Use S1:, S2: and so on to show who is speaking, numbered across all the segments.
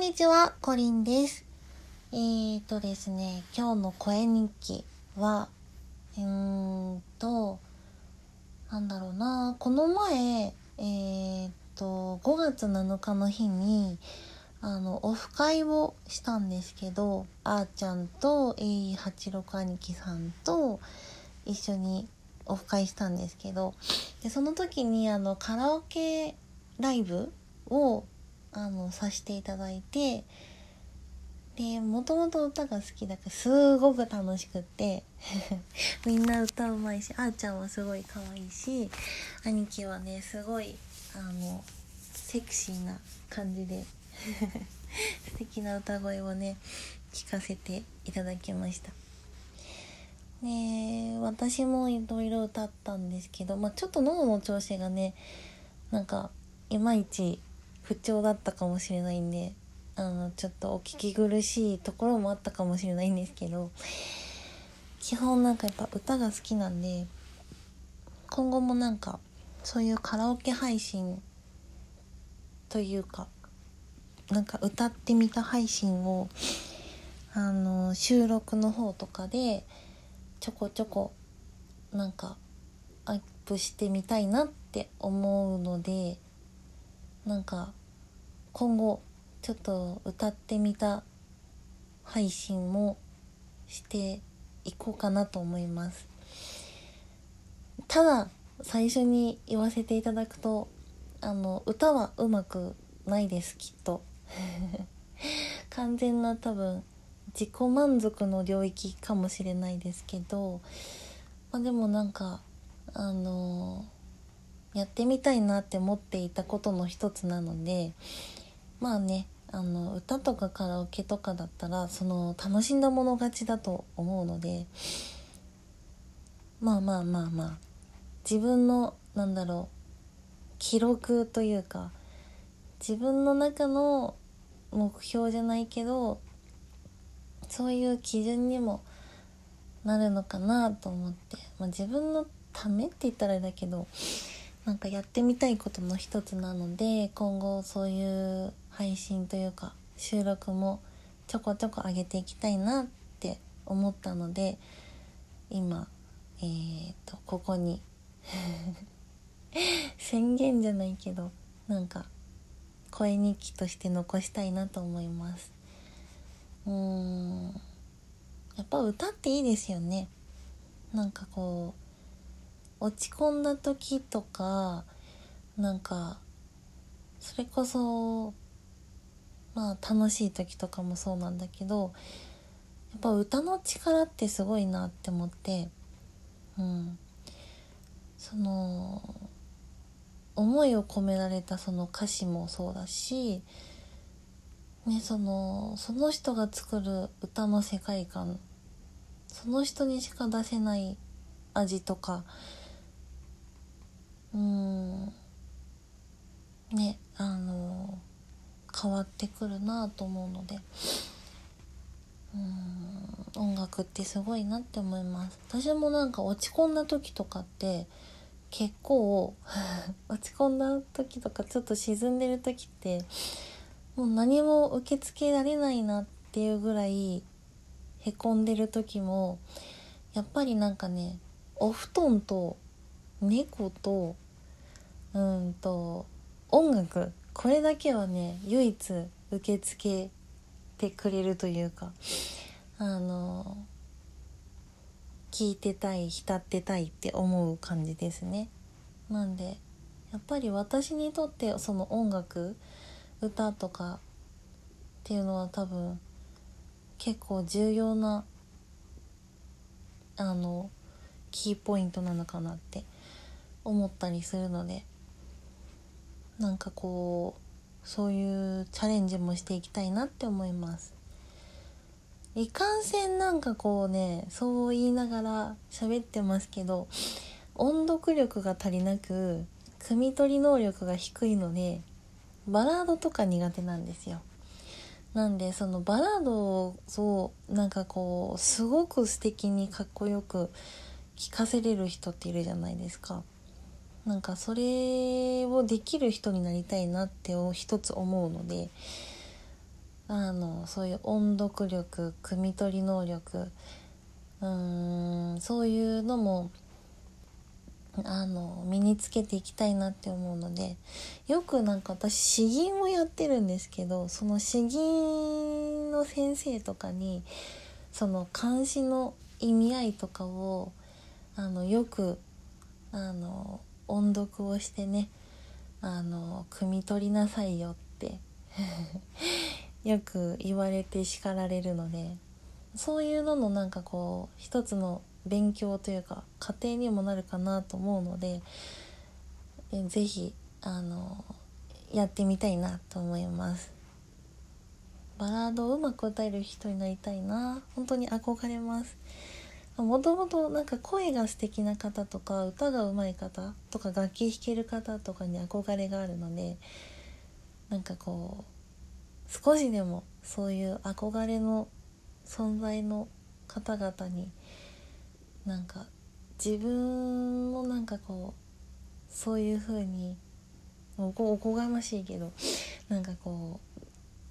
S1: んにちは、コリンです。えーとですね、今日の声日記は、うーんと、なんだろうな、この前、えーと、5月7日の日に、あの、オフ会をしたんですけど、あーちゃんと A86 兄貴さんと一緒にオフ会したんですけど、で、その時にあの、カラオケライブをあのさせていただいてでもともと歌が好きだからすごく楽しくって みんな歌うまいしあーちゃんはすごい可愛いし兄貴はねすごいあのセクシーな感じで 素敵な歌声をね聞かせていただきました。ね私もいろいろ歌ったんですけど、まあ、ちょっと喉の調子がねなんかいまいち不調だったかもしれないんであのちょっとお聞き苦しいところもあったかもしれないんですけど基本なんかやっぱ歌が好きなんで今後もなんかそういうカラオケ配信というかなんか歌ってみた配信をあの収録の方とかでちょこちょこなんかアップしてみたいなって思うのでなんか今後ちょっと歌ってみた配信もしていこうかなと思います。ただ最初に言わせていただくとあの歌はうまくないですきっと。完全な多分自己満足の領域かもしれないですけど、まあ、でもなんかあのやってみたいなって思っていたことの一つなのでまあねあの歌とかカラオケとかだったらその楽しんだもの勝ちだと思うのでまあまあまあまあ自分のなんだろう記録というか自分の中の目標じゃないけどそういう基準にもなるのかなと思って、まあ、自分のためって言ったらあれだけどなんかやってみたいことの一つなので今後そういう配信というか収録もちょこちょこ上げていきたいなって思ったので今えー、とここに 宣言じゃないけどなんか声日記として残したいなと思います。うーん。やっぱ歌っていいですよね。なんかこう落ち込んだ時とかなんかそれこそまあ楽しい時とかもそうなんだけどやっぱ歌の力ってすごいなって思ってうん。その思いを込められたその歌詞もそうだしねそのその人が作る歌の世界観その人にしか出せない味とかうん。ねあの変わってくるなと思うので。うん。音楽ってすごいなって思います。私もなんか落ち込んだ時とかって結構 落ち込んだ時とかちょっと沈んでる時ってもう何も受け付けられないなっていうぐらいへこんでる時もやっぱりなんかねお布団と猫とうんと音楽。これだけはね唯一受け付けてくれるというかあの聞いてたい浸ってたいって思う感じですね。なんでやっぱり私にとってその音楽歌とかっていうのは多分結構重要なあのキーポイントなのかなって思ったりするのでなんかこうそういうチャレンジもしていきたいなって思います。いかんせんなんかこうねそう言いながら喋ってますけど音読力が足りなく汲み取り能力が低いのでバラードとか苦手なんですよ。なんでそのバラードをなんかこうすごく素敵にかっこよく聴かせれる人っているじゃないですか。なんかそれをできる人になりたいなって一つ思うのであのそういう音読力汲み取り能力うーんそういうのもあの身につけていきたいなって思うのでよくなんか私詩吟をやってるんですけどその詩吟の先生とかにその漢詩の意味合いとかをあのよくあの音読をしてねあの汲み取りなさいよって よく言われて叱られるのでそういうののなんかこう一つの勉強というか家庭にもなるかなと思うのでえぜひあのやってみたいなと思います。バラードをうまく歌える人になりたいな。本当に憧れます。もともとなんか声が素敵な方とか歌が上手い方とか楽器弾ける方とかに憧れがあるのでなんかこう少しでもそういう憧れの存在の方々になんか自分もなんかこうそういう風におこおこがましいけどなんかこ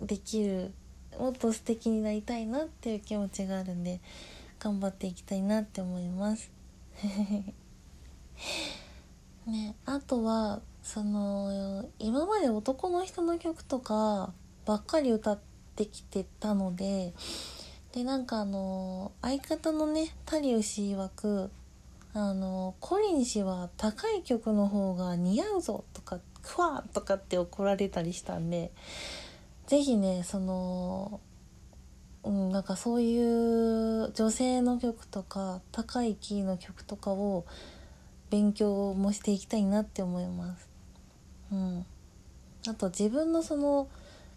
S1: うできるもっと素敵になりたいなっていう気持ちがあるんで頑張っていきたいなって思います。ねあとはその今まで男の人の曲とかばっかり歌ってきてたのででなんかあの相方のねタリウ氏曰くあのコリン氏は高い曲の方が似合うぞとかクワーとかって怒られたりしたんで是非ねそのうん、なんかそういう女性の曲とか高いキーの曲とかを勉強もしていきたいなって思います。うん、あと自分のその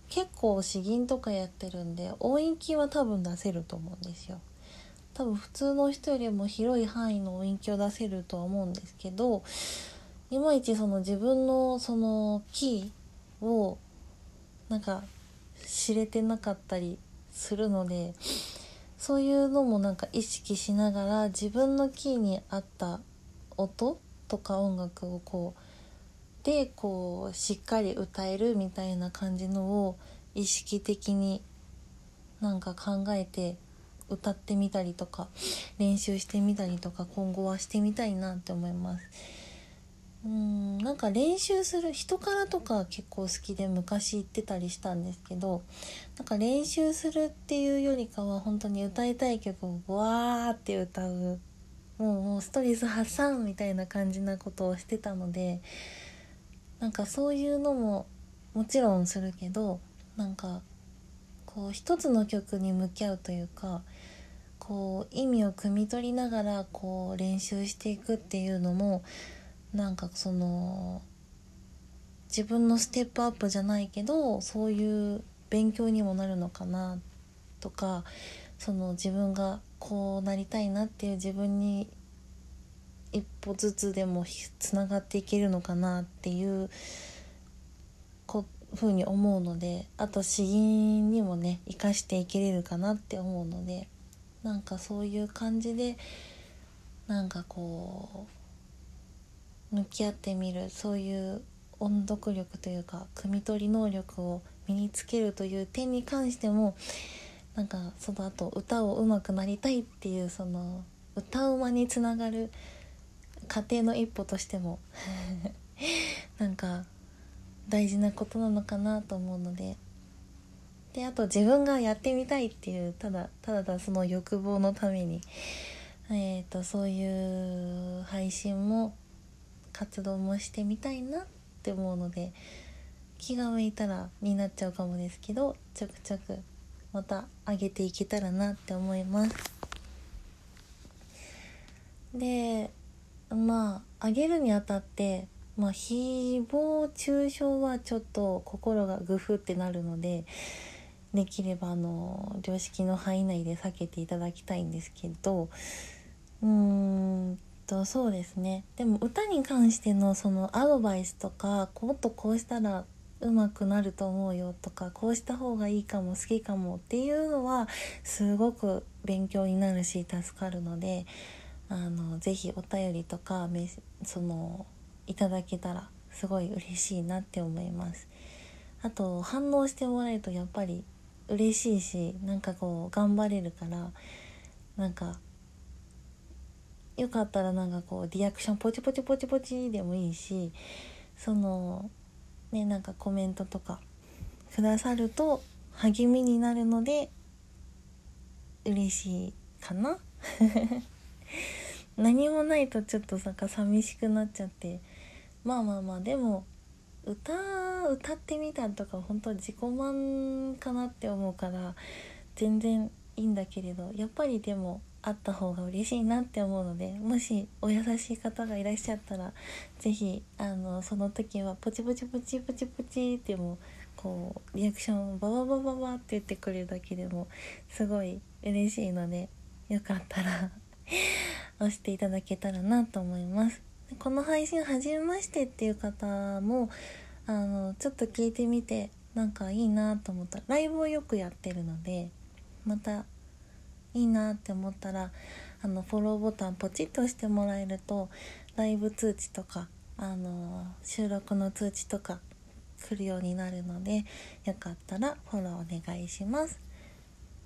S1: 結構詩吟とかやってるんで音域は多分出せると思うんですよ。多分普通の人よりも広い範囲の音域を出せるとは思うんですけどいまいちその自分のそのキーをなんか知れてなかったりするのでそういうのもなんか意識しながら自分のキーに合った音とか音楽をこうでこうしっかり歌えるみたいな感じのを意識的になんか考えて歌ってみたりとか練習してみたりとか今後はしてみたいなって思います。うんなんか練習する人からとか結構好きで昔行ってたりしたんですけどなんか練習するっていうよりかは本当に歌いたい曲をわーって歌うもうもうストレス発散みたいな感じなことをしてたのでなんかそういうのももちろんするけどなんかこう一つの曲に向き合うというかこう意味を汲み取りながらこう練習していくっていうのもなんかその自分のステップアップじゃないけどそういう勉強にもなるのかなとかその自分がこうなりたいなっていう自分に一歩ずつでもつながっていけるのかなっていうこふうに思うのであと詩吟にもね生かしていけれるかなって思うのでなんかそういう感じでなんかこう向き合ってみるそういう音読力というか汲み取り能力を身につけるという点に関してもなんかその後歌を上手くなりたいっていうその歌うまにつながる家庭の一歩としても なんか大事なことなのかなと思うので。であと自分がやってみたいっていうただただその欲望のために、えーと、そういう配信も活動もしてみたいなって思うので気が向いたらになっちゃうかもですけどちょくちょくまた上げていけたらなって思います。でまあ上げるにあたってまあ誹謗中傷はちょっと心がグフってなるのでできればあの良識の範囲内で避けていただきたいんですけどとそうですね。でも歌に関してのそのアドバイスとかもっとこうしたらうまくなると思うよとかこうした方がいいかも好きかもっていうのはすごく勉強になるし助かるのであのぜひお便りとかそのいただけたらすごい嬉しいなって思います。あと反応してもらえるとやっぱり嬉しいしなんかこう頑張れるからなんかよかったらなんかこうリアクションポチポチポチポチでもいいしそのねなんかコメントとかくださると励みになるので嬉しいかな。何もないとちょっとなんか寂しくなっちゃって。まあまあまあでも歌歌ってみたとか本当自己満かなって思うから全然いいんだけれどやっぱりでもあった方が嬉しいなって思うのでもしお優しい方がいらっしゃったら是非あのその時はポチポチポチポチポチってもこうリアクションバババババって言ってくれるだけでもすごい嬉しいのでよかったら 押していただけたらなと思います。この配信初めましてっていう方もあのちょっと聞いてみてなんかいいなと思ったライブをよくやってるのでまたいいなって思ったらあのフォローボタンポチッと押してもらえるとライブ通知とかあの収録の通知とか来るようになるのでよかったらフォローお願いします。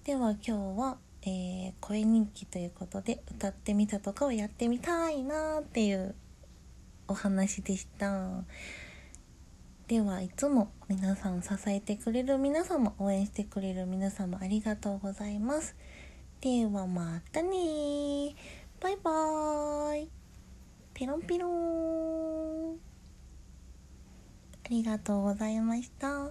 S1: では今日は、えー、声日記ということで歌ってみたとかをやってみたいなっていうお話でした。ではいつも皆さん支えてくれる皆様応援してくれる皆様ありがとうございます。ではまたね。バイバーイ。ピロンピロン。ありがとうございました。